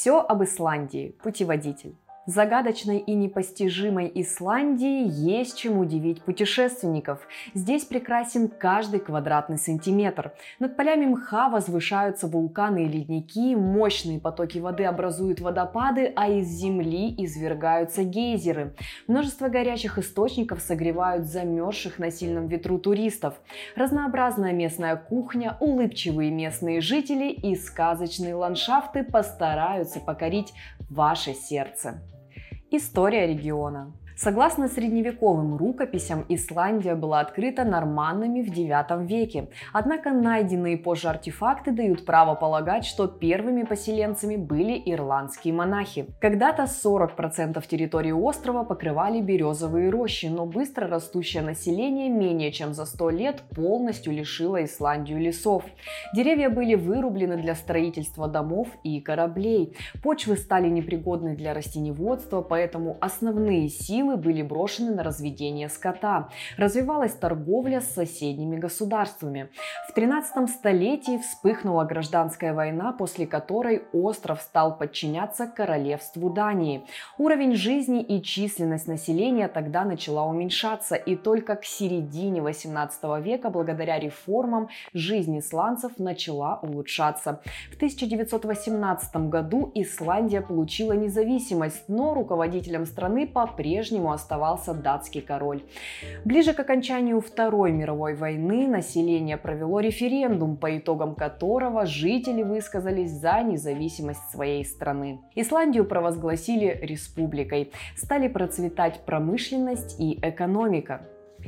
Все об Исландии. Путеводитель. Загадочной и непостижимой Исландии есть чем удивить путешественников. Здесь прекрасен каждый квадратный сантиметр. Над полями мха возвышаются вулканы и ледники, мощные потоки воды образуют водопады, а из земли извергаются гейзеры. Множество горячих источников согревают замерзших на сильном ветру туристов. Разнообразная местная кухня, улыбчивые местные жители и сказочные ландшафты постараются покорить ваше сердце. История региона. Согласно средневековым рукописям, Исландия была открыта норманнами в IX веке. Однако найденные позже артефакты дают право полагать, что первыми поселенцами были ирландские монахи. Когда-то 40% территории острова покрывали березовые рощи, но быстро растущее население менее чем за 100 лет полностью лишило Исландию лесов. Деревья были вырублены для строительства домов и кораблей. Почвы стали непригодны для растеневодства, поэтому основные силы силы были брошены на разведение скота. Развивалась торговля с соседними государствами. В 13 столетии вспыхнула гражданская война, после которой остров стал подчиняться королевству Дании. Уровень жизни и численность населения тогда начала уменьшаться, и только к середине 18 века, благодаря реформам, жизнь исландцев начала улучшаться. В 1918 году Исландия получила независимость, но руководителем страны по-прежнему по-прежнему оставался датский король. Ближе к окончанию Второй мировой войны население провело референдум, по итогам которого жители высказались за независимость своей страны. Исландию провозгласили республикой. Стали процветать промышленность и экономика.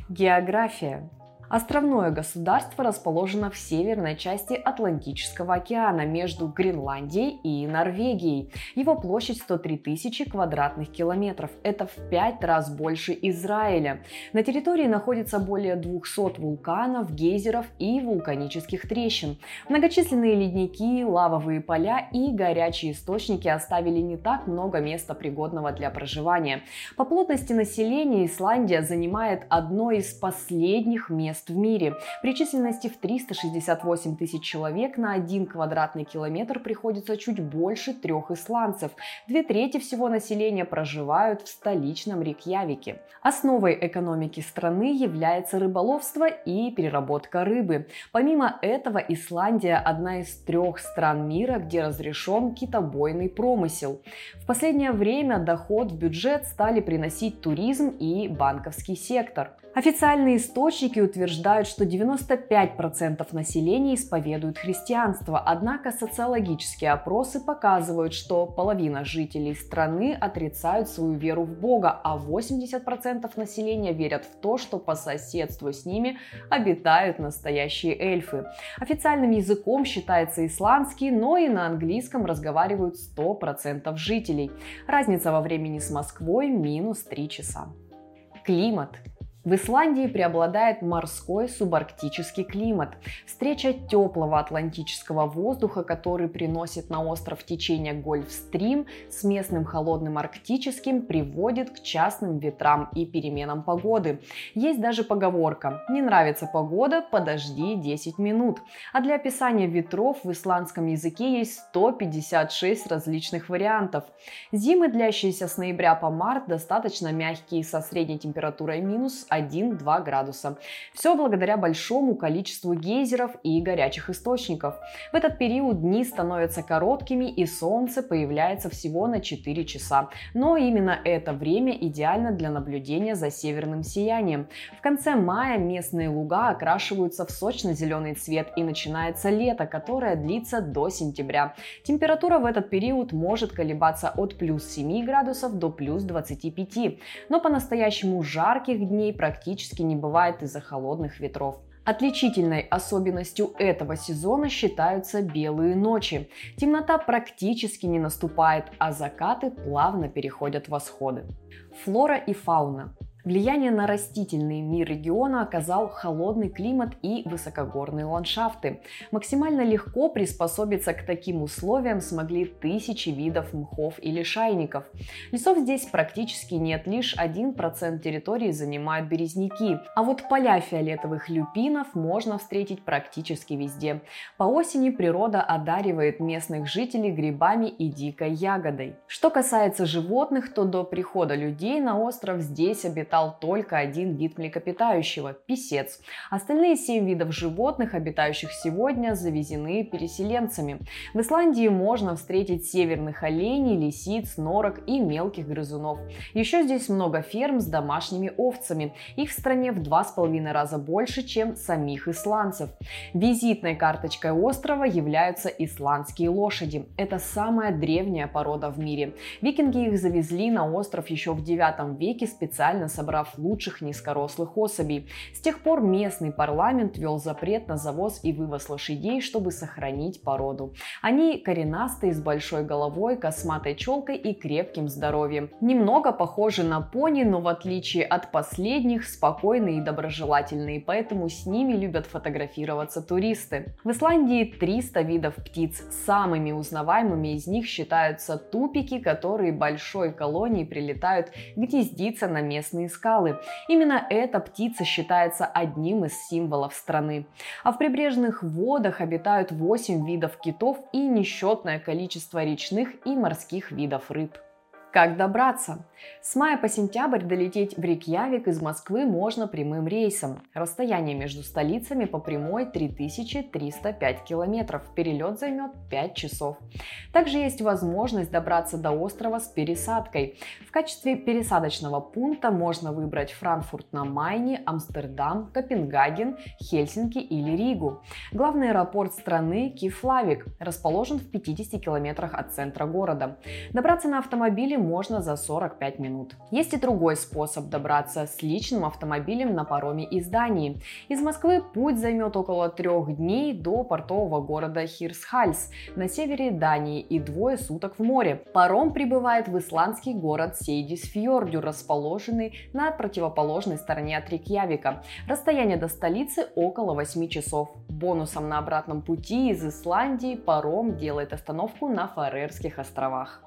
География. Островное государство расположено в северной части Атлантического океана между Гренландией и Норвегией. Его площадь 103 тысячи квадратных километров. Это в пять раз больше Израиля. На территории находится более 200 вулканов, гейзеров и вулканических трещин. Многочисленные ледники, лавовые поля и горячие источники оставили не так много места пригодного для проживания. По плотности населения Исландия занимает одно из последних мест мест в мире. При численности в 368 тысяч человек на один квадратный километр приходится чуть больше трех исландцев. Две трети всего населения проживают в столичном Рикьявике. Основой экономики страны является рыболовство и переработка рыбы. Помимо этого, Исландия одна из трех стран мира, где разрешен китобойный промысел. В последнее время доход в бюджет стали приносить туризм и банковский сектор. Официальные источники утверждают, что 95% населения исповедуют христианство, однако социологические опросы показывают, что половина жителей страны отрицают свою веру в Бога, а 80% населения верят в то, что по соседству с ними обитают настоящие эльфы. Официальным языком считается исландский, но и на английском разговаривают 100% жителей. Разница во времени с Москвой минус 3 часа. Климат. В Исландии преобладает морской субарктический климат. Встреча теплого атлантического воздуха, который приносит на остров течение Гольфстрим с местным холодным арктическим, приводит к частным ветрам и переменам погоды. Есть даже поговорка «Не нравится погода, подожди 10 минут». А для описания ветров в исландском языке есть 156 различных вариантов. Зимы, длящиеся с ноября по март, достаточно мягкие со средней температурой минус 1-2 градуса. Все благодаря большому количеству гейзеров и горячих источников. В этот период дни становятся короткими и солнце появляется всего на 4 часа. Но именно это время идеально для наблюдения за северным сиянием. В конце мая местные луга окрашиваются в сочно-зеленый цвет и начинается лето, которое длится до сентября. Температура в этот период может колебаться от плюс 7 градусов до плюс 25, но по-настоящему жарких дней практически не бывает из-за холодных ветров. Отличительной особенностью этого сезона считаются белые ночи. Темнота практически не наступает, а закаты плавно переходят в восходы. Флора и фауна. Влияние на растительный мир региона оказал холодный климат и высокогорные ландшафты. Максимально легко приспособиться к таким условиям смогли тысячи видов мхов и лишайников. Лесов здесь практически нет, лишь 1% территории занимают березняки. А вот поля фиолетовых люпинов можно встретить практически везде. По осени природа одаривает местных жителей грибами и дикой ягодой. Что касается животных, то до прихода людей на остров здесь обитают обитал только один вид млекопитающего – писец. Остальные семь видов животных, обитающих сегодня, завезены переселенцами. В Исландии можно встретить северных оленей, лисиц, норок и мелких грызунов. Еще здесь много ферм с домашними овцами. Их в стране в два с половиной раза больше, чем самих исландцев. Визитной карточкой острова являются исландские лошади. Это самая древняя порода в мире. Викинги их завезли на остров еще в 9 веке специально с собрав лучших низкорослых особей. С тех пор местный парламент ввел запрет на завоз и вывоз лошадей, чтобы сохранить породу. Они коренастые, с большой головой, косматой челкой и крепким здоровьем. Немного похожи на пони, но в отличие от последних, спокойные и доброжелательные, поэтому с ними любят фотографироваться туристы. В Исландии 300 видов птиц. Самыми узнаваемыми из них считаются тупики, которые большой колонией прилетают гнездиться на местные скалы. Именно эта птица считается одним из символов страны. А в прибрежных водах обитают 8 видов китов и несчетное количество речных и морских видов рыб. Как добраться? С мая по сентябрь долететь в Рейкьявик из Москвы можно прямым рейсом. Расстояние между столицами по прямой 3305 километров. Перелет займет 5 часов. Также есть возможность добраться до острова с пересадкой. В качестве пересадочного пункта можно выбрать Франкфурт на Майне, Амстердам, Копенгаген, Хельсинки или Ригу. Главный аэропорт страны Кифлавик расположен в 50 километрах от центра города. Добраться на автомобиле можно за 45 минут. Есть и другой способ добраться с личным автомобилем на пароме из Дании. Из Москвы путь займет около трех дней до портового города Хирсхальс на севере Дании и двое суток в море. Паром прибывает в исландский город Сейдисфьордю, расположенный на противоположной стороне от Рикьявика. Расстояние до столицы около 8 часов. Бонусом на обратном пути из Исландии паром делает остановку на Фарерских островах.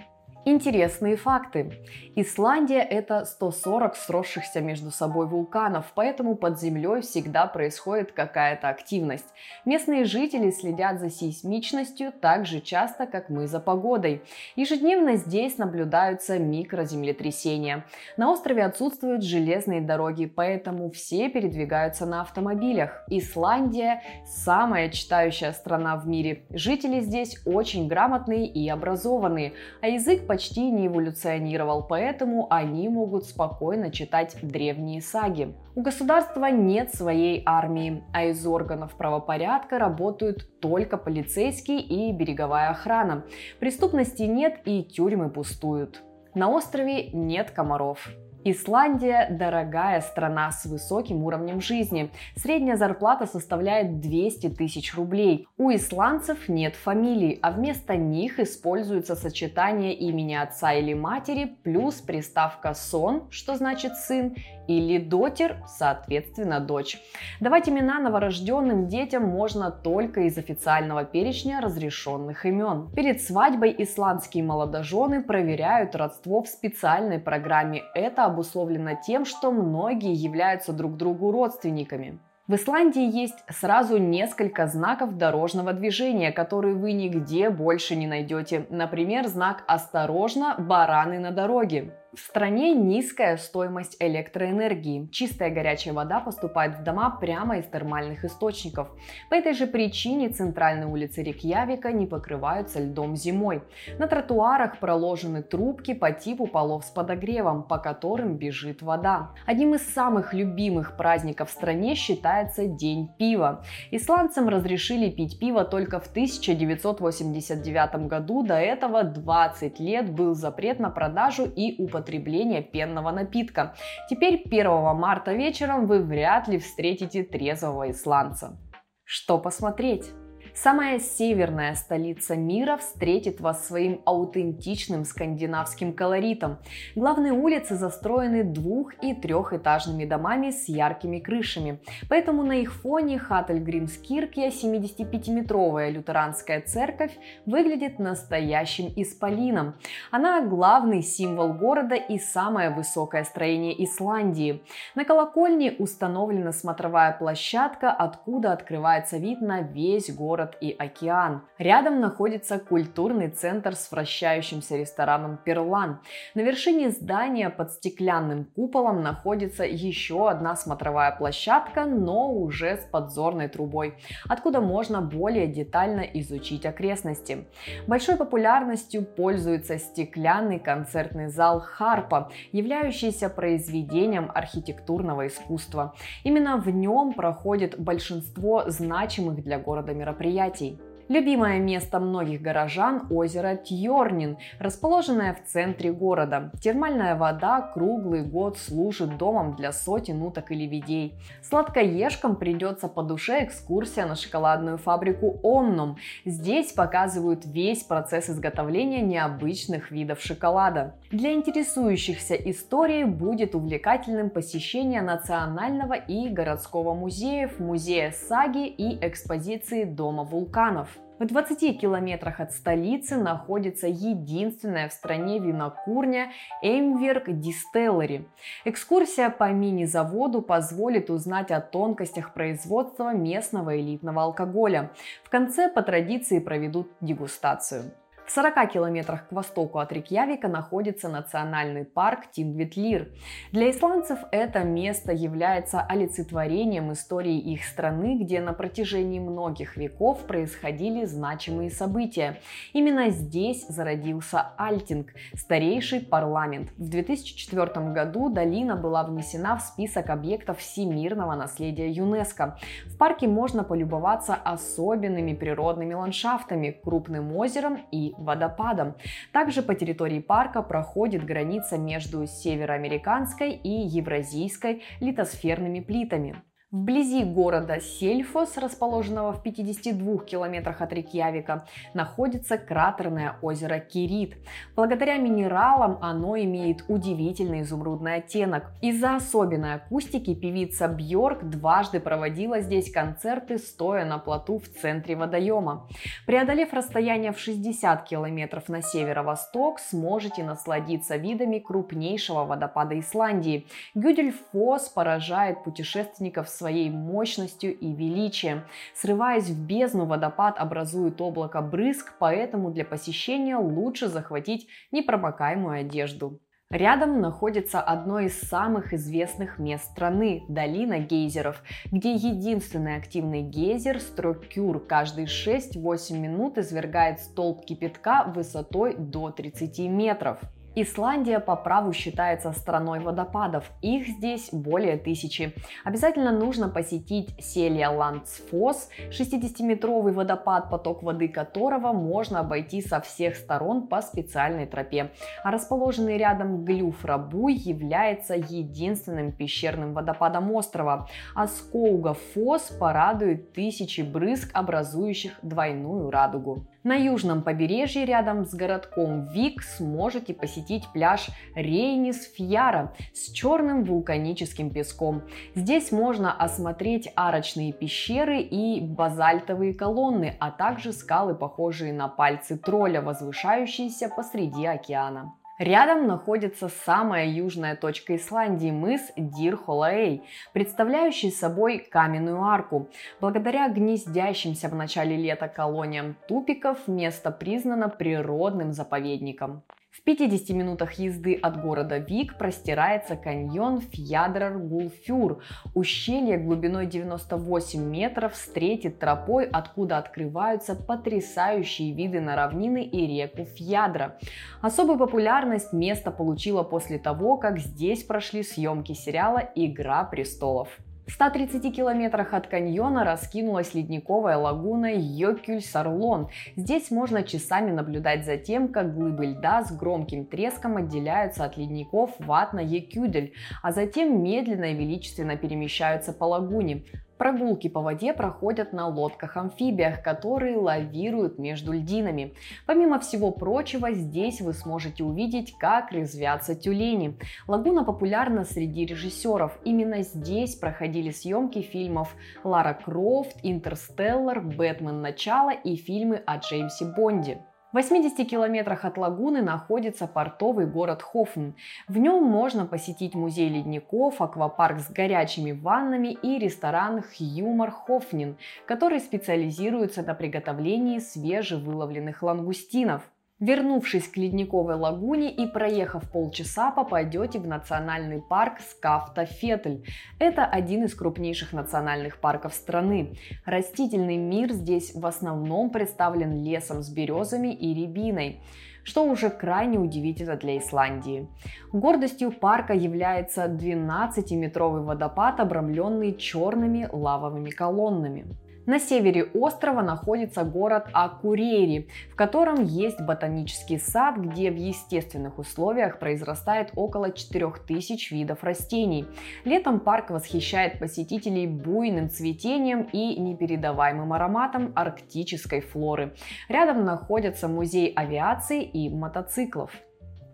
Интересные факты. Исландия – это 140 сросшихся между собой вулканов, поэтому под землей всегда происходит какая-то активность. Местные жители следят за сейсмичностью так же часто, как мы за погодой. Ежедневно здесь наблюдаются микроземлетрясения. На острове отсутствуют железные дороги, поэтому все передвигаются на автомобилях. Исландия – самая читающая страна в мире. Жители здесь очень грамотные и образованные, а язык почти не эволюционировал, поэтому они могут спокойно читать древние саги. У государства нет своей армии, а из органов правопорядка работают только полицейские и береговая охрана. Преступности нет и тюрьмы пустуют. На острове нет комаров. Исландия – дорогая страна с высоким уровнем жизни. Средняя зарплата составляет 200 тысяч рублей. У исландцев нет фамилий, а вместо них используется сочетание имени отца или матери плюс приставка «сон», что значит «сын», или дотер, соответственно, дочь. Давать имена новорожденным детям можно только из официального перечня разрешенных имен. Перед свадьбой исландские молодожены проверяют родство в специальной программе. Это обусловлено тем, что многие являются друг другу родственниками. В Исландии есть сразу несколько знаков дорожного движения, которые вы нигде больше не найдете. Например, знак «Осторожно, бараны на дороге». В стране низкая стоимость электроэнергии. Чистая горячая вода поступает в дома прямо из термальных источников. По этой же причине центральные улицы Рикьявика не покрываются льдом зимой. На тротуарах проложены трубки по типу полов с подогревом, по которым бежит вода. Одним из самых любимых праздников в стране считается День пива. Исландцам разрешили пить пиво только в 1989 году. До этого 20 лет был запрет на продажу и употребление употребления пенного напитка. Теперь 1 марта вечером вы вряд ли встретите трезвого исландца. Что посмотреть? Самая северная столица мира встретит вас своим аутентичным скандинавским колоритом. Главные улицы застроены двух- и трехэтажными домами с яркими крышами. Поэтому на их фоне Хаттельгримскиркья, 75-метровая лютеранская церковь, выглядит настоящим исполином. Она главный символ города и самое высокое строение Исландии. На колокольне установлена смотровая площадка, откуда открывается вид на весь город и океан. Рядом находится культурный центр с вращающимся рестораном «Перлан». На вершине здания под стеклянным куполом находится еще одна смотровая площадка, но уже с подзорной трубой, откуда можно более детально изучить окрестности. Большой популярностью пользуется стеклянный концертный зал «Харпа», являющийся произведением архитектурного искусства. Именно в нем проходит большинство значимых для города мероприятий. Мероприятий Любимое место многих горожан – озеро Тьорнин, расположенное в центре города. Термальная вода круглый год служит домом для сотен уток и лебедей. Сладкоежкам придется по душе экскурсия на шоколадную фабрику Омнум. Здесь показывают весь процесс изготовления необычных видов шоколада. Для интересующихся историей будет увлекательным посещение Национального и городского музеев, музея саги и экспозиции Дома вулканов. В 20 километрах от столицы находится единственная в стране винокурня Эймверк Дистеллери. Экскурсия по мини-заводу позволит узнать о тонкостях производства местного элитного алкоголя. В конце по традиции проведут дегустацию. В 40 километрах к востоку от Рикьявика находится национальный парк Тингвитлир. Для исландцев это место является олицетворением истории их страны, где на протяжении многих веков происходили значимые события. Именно здесь зародился Альтинг, старейший парламент. В 2004 году долина была внесена в список объектов всемирного наследия ЮНЕСКо. В парке можно полюбоваться особенными природными ландшафтами, крупным озером и водопадом. Также по территории парка проходит граница между североамериканской и евразийской литосферными плитами. Вблизи города Сельфос, расположенного в 52 километрах от Рикьявика, находится кратерное озеро Кирит. Благодаря минералам оно имеет удивительный изумрудный оттенок. Из-за особенной акустики певица Бьорк дважды проводила здесь концерты, стоя на плоту в центре водоема. Преодолев расстояние в 60 километров на северо-восток, сможете насладиться видами крупнейшего водопада Исландии. Гюдельфос поражает путешественников своей своей мощностью и величием. Срываясь в бездну, водопад образует облако брызг, поэтому для посещения лучше захватить непромокаемую одежду. Рядом находится одно из самых известных мест страны – долина гейзеров, где единственный активный гейзер Строкюр каждые 6-8 минут извергает столб кипятка высотой до 30 метров. Исландия по праву считается страной водопадов. Их здесь более тысячи. Обязательно нужно посетить Селия Ландсфос, 60-метровый водопад, поток воды которого можно обойти со всех сторон по специальной тропе. А расположенный рядом Глюфрабуй является единственным пещерным водопадом острова. А Скоуга Фос порадует тысячи брызг, образующих двойную радугу. На южном побережье рядом с городком Вик сможете посетить пляж Рейнис Фьяра с черным вулканическим песком. Здесь можно осмотреть арочные пещеры и базальтовые колонны, а также скалы, похожие на пальцы тролля, возвышающиеся посреди океана. Рядом находится самая южная точка Исландии – мыс Дирхолаэй, представляющий собой каменную арку. Благодаря гнездящимся в начале лета колониям тупиков место признано природным заповедником. В 50 минутах езды от города Вик простирается каньон Фьядрар-Гулфюр. Ущелье глубиной 98 метров встретит тропой, откуда открываются потрясающие виды на равнины и реку Фьядра. Особую популярность место получило после того, как здесь прошли съемки сериала «Игра престолов». В 130 километрах от каньона раскинулась ледниковая лагуна Йокюль-Сарлон. Здесь можно часами наблюдать за тем, как глыбы льда с громким треском отделяются от ледников Ватна-Екюдель, а затем медленно и величественно перемещаются по лагуне. Прогулки по воде проходят на лодках-амфибиях, которые лавируют между льдинами. Помимо всего прочего, здесь вы сможете увидеть, как резвятся тюлени. Лагуна популярна среди режиссеров. Именно здесь проходили съемки фильмов «Лара Крофт», «Интерстеллар», «Бэтмен. Начало» и фильмы о Джеймсе Бонде. В 80 километрах от лагуны находится портовый город Хофн. В нем можно посетить музей ледников, аквапарк с горячими ваннами и ресторан Хьюмор Хофнин, который специализируется на приготовлении свежевыловленных лангустинов. Вернувшись к ледниковой лагуне и проехав полчаса, попадете в национальный парк Скафта-Фетль. Это один из крупнейших национальных парков страны. Растительный мир здесь в основном представлен лесом с березами и рябиной что уже крайне удивительно для Исландии. Гордостью парка является 12-метровый водопад, обрамленный черными лавовыми колоннами. На севере острова находится город Акурери, в котором есть ботанический сад, где в естественных условиях произрастает около 4000 видов растений. Летом парк восхищает посетителей буйным цветением и непередаваемым ароматом арктической флоры. Рядом находятся музей авиации и мотоциклов.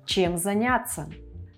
Чем заняться?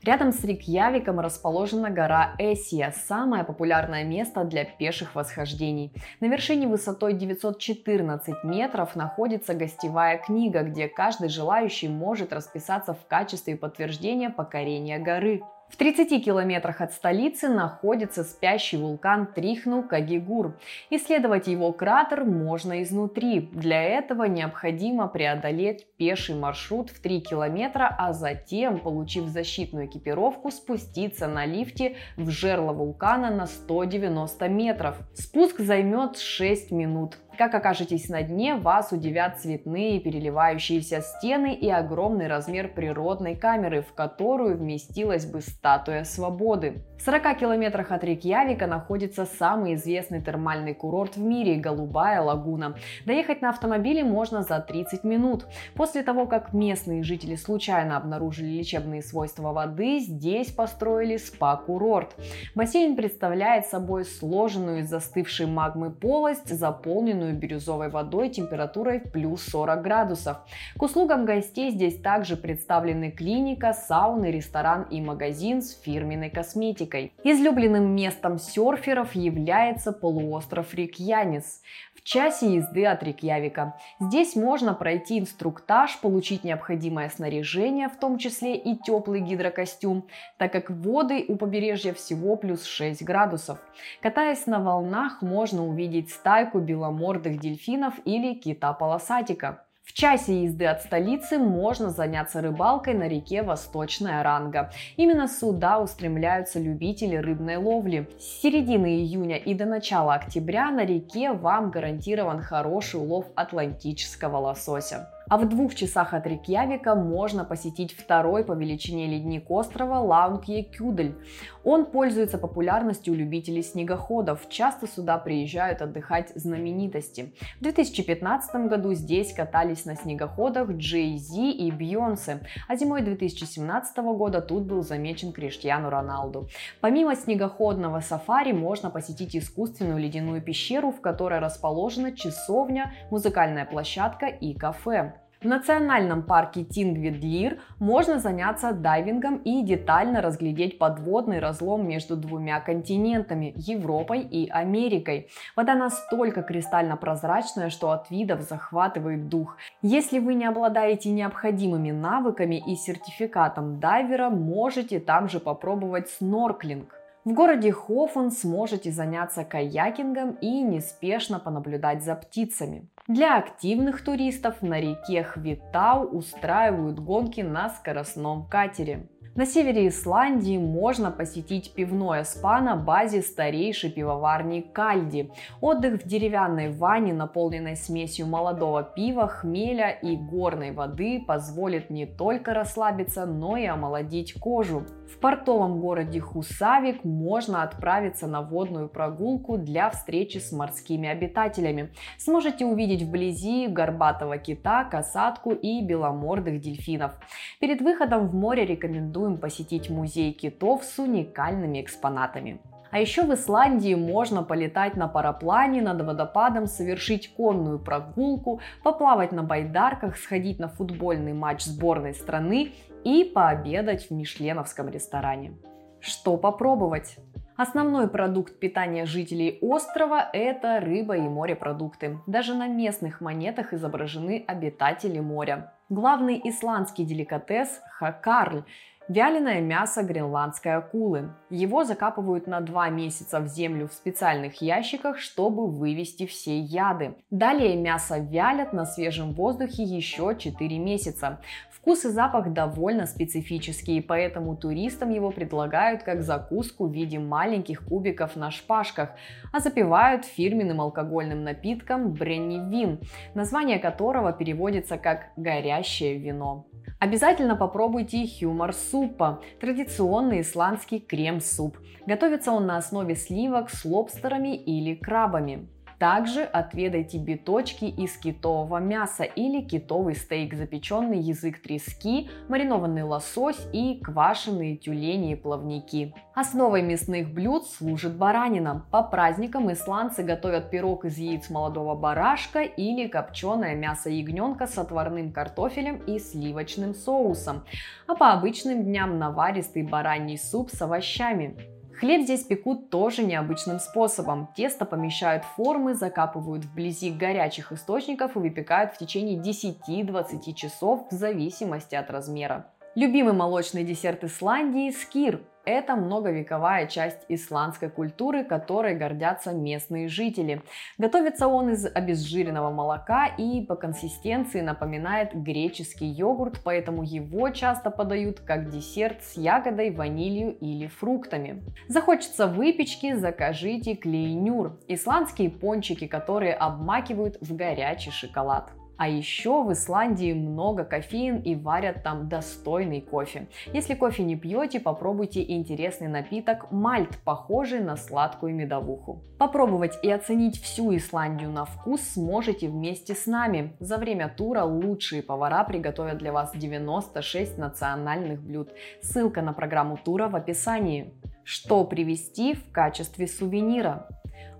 Рядом с Рикьявиком расположена гора Эсия, самое популярное место для пеших восхождений. На вершине высотой 914 метров находится гостевая книга, где каждый желающий может расписаться в качестве подтверждения покорения горы. В 30 километрах от столицы находится спящий вулкан Трихну Кагигур. Исследовать его кратер можно изнутри. Для этого необходимо преодолеть пеший маршрут в 3 километра, а затем, получив защитную экипировку, спуститься на лифте в жерло вулкана на 190 метров. Спуск займет 6 минут. Как окажетесь на дне, вас удивят цветные переливающиеся стены и огромный размер природной камеры, в которую вместилась бы статуя свободы. В 40 километрах от Рейкьявика находится самый известный термальный курорт в мире – Голубая лагуна. Доехать на автомобиле можно за 30 минут. После того, как местные жители случайно обнаружили лечебные свойства воды, здесь построили спа-курорт. Бассейн представляет собой сложенную из застывшей магмы полость, заполненную бирюзовой водой температурой плюс 40 градусов. К услугам гостей здесь также представлены клиника, сауны, ресторан и магазин с фирменной косметикой. Излюбленным местом серферов является полуостров Рикьянис в часе езды от Рикьявика. Здесь можно пройти инструктаж, получить необходимое снаряжение, в том числе и теплый гидрокостюм, так как воды у побережья всего плюс 6 градусов. Катаясь на волнах, можно увидеть стайку беломордых дельфинов или кита-полосатика. В часе езды от столицы можно заняться рыбалкой на реке Восточная Ранга. Именно сюда устремляются любители рыбной ловли. С середины июня и до начала октября на реке вам гарантирован хороший улов атлантического лосося. А в двух часах от Рикьявика можно посетить второй по величине ледник острова Лаункье-Кюдель. Он пользуется популярностью у любителей снегоходов. Часто сюда приезжают отдыхать знаменитости. В 2015 году здесь катались на снегоходах Джей Зи и Бьонсе, а зимой 2017 года тут был замечен Криштиану Роналду. Помимо снегоходного сафари можно посетить искусственную ледяную пещеру, в которой расположена часовня, музыкальная площадка и кафе. В национальном парке Тингвидлир можно заняться дайвингом и детально разглядеть подводный разлом между двумя континентами – Европой и Америкой. Вода настолько кристально прозрачная, что от видов захватывает дух. Если вы не обладаете необходимыми навыками и сертификатом дайвера, можете там же попробовать снорклинг. В городе Хофен сможете заняться каякингом и неспешно понаблюдать за птицами. Для активных туристов на реке Хвитау устраивают гонки на скоростном катере. На севере Исландии можно посетить пивное спа на базе старейшей пивоварни Кальди. Отдых в деревянной ванне, наполненной смесью молодого пива, хмеля и горной воды, позволит не только расслабиться, но и омолодить кожу. В портовом городе Хусавик можно отправиться на водную прогулку для встречи с морскими обитателями. Сможете увидеть вблизи горбатого кита, касатку и беломордых дельфинов. Перед выходом в море рекомендуем посетить музей китов с уникальными экспонатами. А еще в Исландии можно полетать на параплане над водопадом, совершить конную прогулку, поплавать на байдарках, сходить на футбольный матч сборной страны и пообедать в мишленовском ресторане. Что попробовать? Основной продукт питания жителей острова – это рыба и морепродукты. Даже на местных монетах изображены обитатели моря. Главный исландский деликатес – хакарль Вяленое мясо гренландской акулы. Его закапывают на два месяца в землю в специальных ящиках, чтобы вывести все яды. Далее мясо вялят на свежем воздухе еще 4 месяца. Вкус и запах довольно специфические, поэтому туристам его предлагают как закуску в виде маленьких кубиков на шпажках, а запивают фирменным алкогольным напитком бренни-вин, название которого переводится как «горящее вино». Обязательно попробуйте хюмор супа, традиционный исландский крем-суп. Готовится он на основе сливок с лобстерами или крабами. Также отведайте биточки из китового мяса или китовый стейк, запеченный язык трески, маринованный лосось и квашеные тюлени и плавники. Основой мясных блюд служит баранина. По праздникам исландцы готовят пирог из яиц молодого барашка или копченое мясо ягненка с отварным картофелем и сливочным соусом. А по обычным дням наваристый бараний суп с овощами. Хлеб здесь пекут тоже необычным способом. Тесто помещают в формы, закапывают вблизи горячих источников и выпекают в течение 10-20 часов в зависимости от размера. Любимый молочный десерт Исландии – скир. Это многовековая часть исландской культуры, которой гордятся местные жители. Готовится он из обезжиренного молока и по консистенции напоминает греческий йогурт, поэтому его часто подают как десерт с ягодой, ванилью или фруктами. Захочется выпечки, закажите клейнюр – исландские пончики, которые обмакивают в горячий шоколад. А еще в Исландии много кофеин и варят там достойный кофе. Если кофе не пьете, попробуйте интересный напиток мальт, похожий на сладкую медовуху. Попробовать и оценить всю Исландию на вкус сможете вместе с нами. За время тура лучшие повара приготовят для вас 96 национальных блюд. Ссылка на программу тура в описании. Что привезти в качестве сувенира?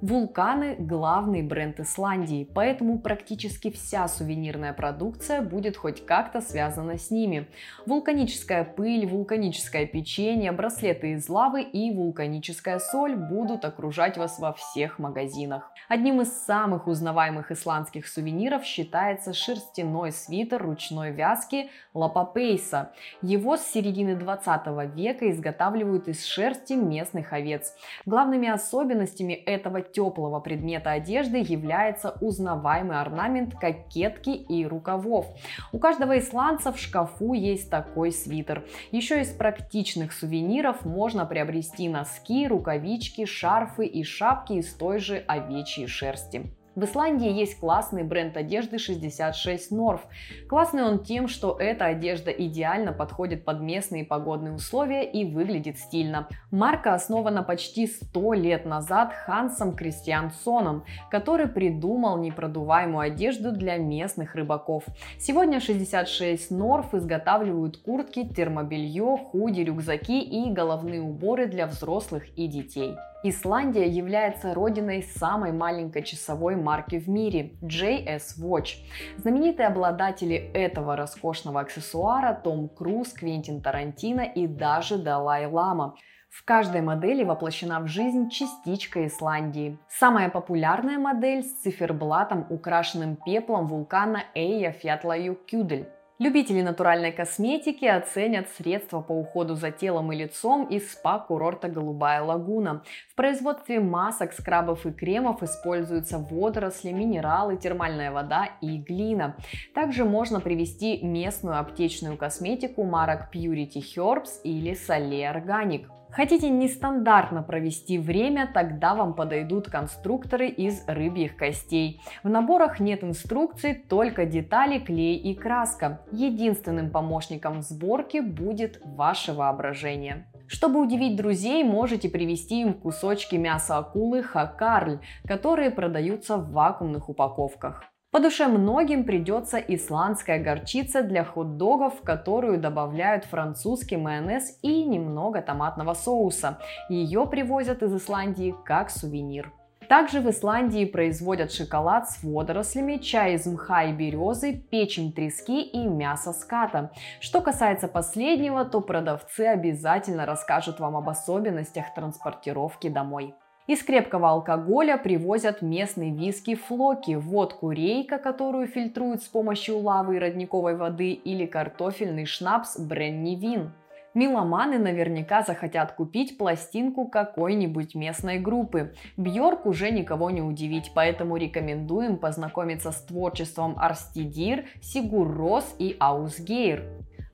Вулканы – главный бренд Исландии, поэтому практически вся сувенирная продукция будет хоть как-то связана с ними. Вулканическая пыль, вулканическое печенье, браслеты из лавы и вулканическая соль будут окружать вас во всех магазинах. Одним из самых узнаваемых исландских сувениров считается шерстяной свитер ручной вязки Лапапейса. Его с середины 20 века изготавливают из шерсти местных овец. Главными особенностями этого теплого предмета одежды является узнаваемый орнамент кокетки и рукавов. У каждого исландца в шкафу есть такой свитер. Еще из практичных сувениров можно приобрести носки, рукавички, шарфы и шапки из той же овечьей шерсти. В Исландии есть классный бренд одежды 66 North. Классный он тем, что эта одежда идеально подходит под местные погодные условия и выглядит стильно. Марка основана почти 100 лет назад Хансом Кристиансоном, который придумал непродуваемую одежду для местных рыбаков. Сегодня 66 North изготавливают куртки, термобелье, худи, рюкзаки и головные уборы для взрослых и детей. Исландия является родиной самой маленькой часовой марки в мире – JS Watch. Знаменитые обладатели этого роскошного аксессуара – Том Круз, Квентин Тарантино и даже Далай Лама. В каждой модели воплощена в жизнь частичка Исландии. Самая популярная модель с циферблатом, украшенным пеплом вулкана Эйя Фьятлаюкюдель. Любители натуральной косметики оценят средства по уходу за телом и лицом из спа-курорта «Голубая лагуна». В производстве масок, скрабов и кремов используются водоросли, минералы, термальная вода и глина. Также можно привести местную аптечную косметику марок Purity Herbs или Soleil Organic. Хотите нестандартно провести время, тогда вам подойдут конструкторы из рыбьих костей. В наборах нет инструкций, только детали, клей и краска. Единственным помощником в сборке будет ваше воображение. Чтобы удивить друзей, можете привезти им кусочки мяса акулы хакарль, которые продаются в вакуумных упаковках. По душе многим придется исландская горчица для хот-догов, в которую добавляют французский майонез и немного томатного соуса. Ее привозят из Исландии как сувенир. Также в Исландии производят шоколад с водорослями, чай из мха и березы, печень трески и мясо ската. Что касается последнего, то продавцы обязательно расскажут вам об особенностях транспортировки домой. Из крепкого алкоголя привозят местные виски флоки, водку рейка, которую фильтруют с помощью лавы и родниковой воды, или картофельный шнапс Бренни Вин. Миломаны наверняка захотят купить пластинку какой-нибудь местной группы. Бьорк уже никого не удивить, поэтому рекомендуем познакомиться с творчеством Арстидир, Сигур Рос и Аусгейр.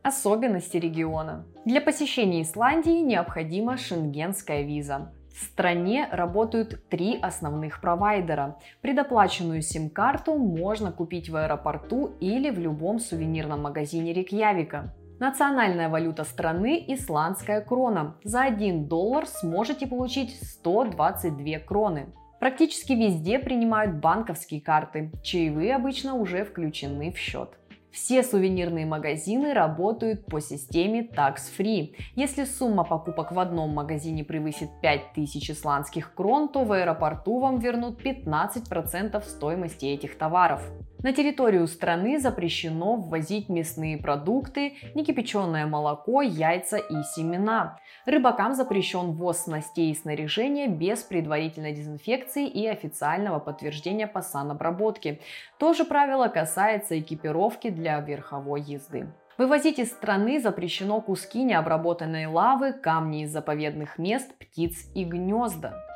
Особенности региона. Для посещения Исландии необходима шенгенская виза. В стране работают три основных провайдера. Предоплаченную сим-карту можно купить в аэропорту или в любом сувенирном магазине Рикьявика. Национальная валюта страны – исландская крона. За 1 доллар сможете получить 122 кроны. Практически везде принимают банковские карты. Чаевые обычно уже включены в счет. Все сувенирные магазины работают по системе Tax Free. Если сумма покупок в одном магазине превысит 5000 исландских крон, то в аэропорту вам вернут 15% стоимости этих товаров. На территорию страны запрещено ввозить мясные продукты, некипяченое молоко, яйца и семена. Рыбакам запрещен ввоз снастей и снаряжения без предварительной дезинфекции и официального подтверждения по санобработке. То же правило касается экипировки для верховой езды. Вывозить из страны запрещено куски необработанной лавы, камни из заповедных мест, птиц и гнезда.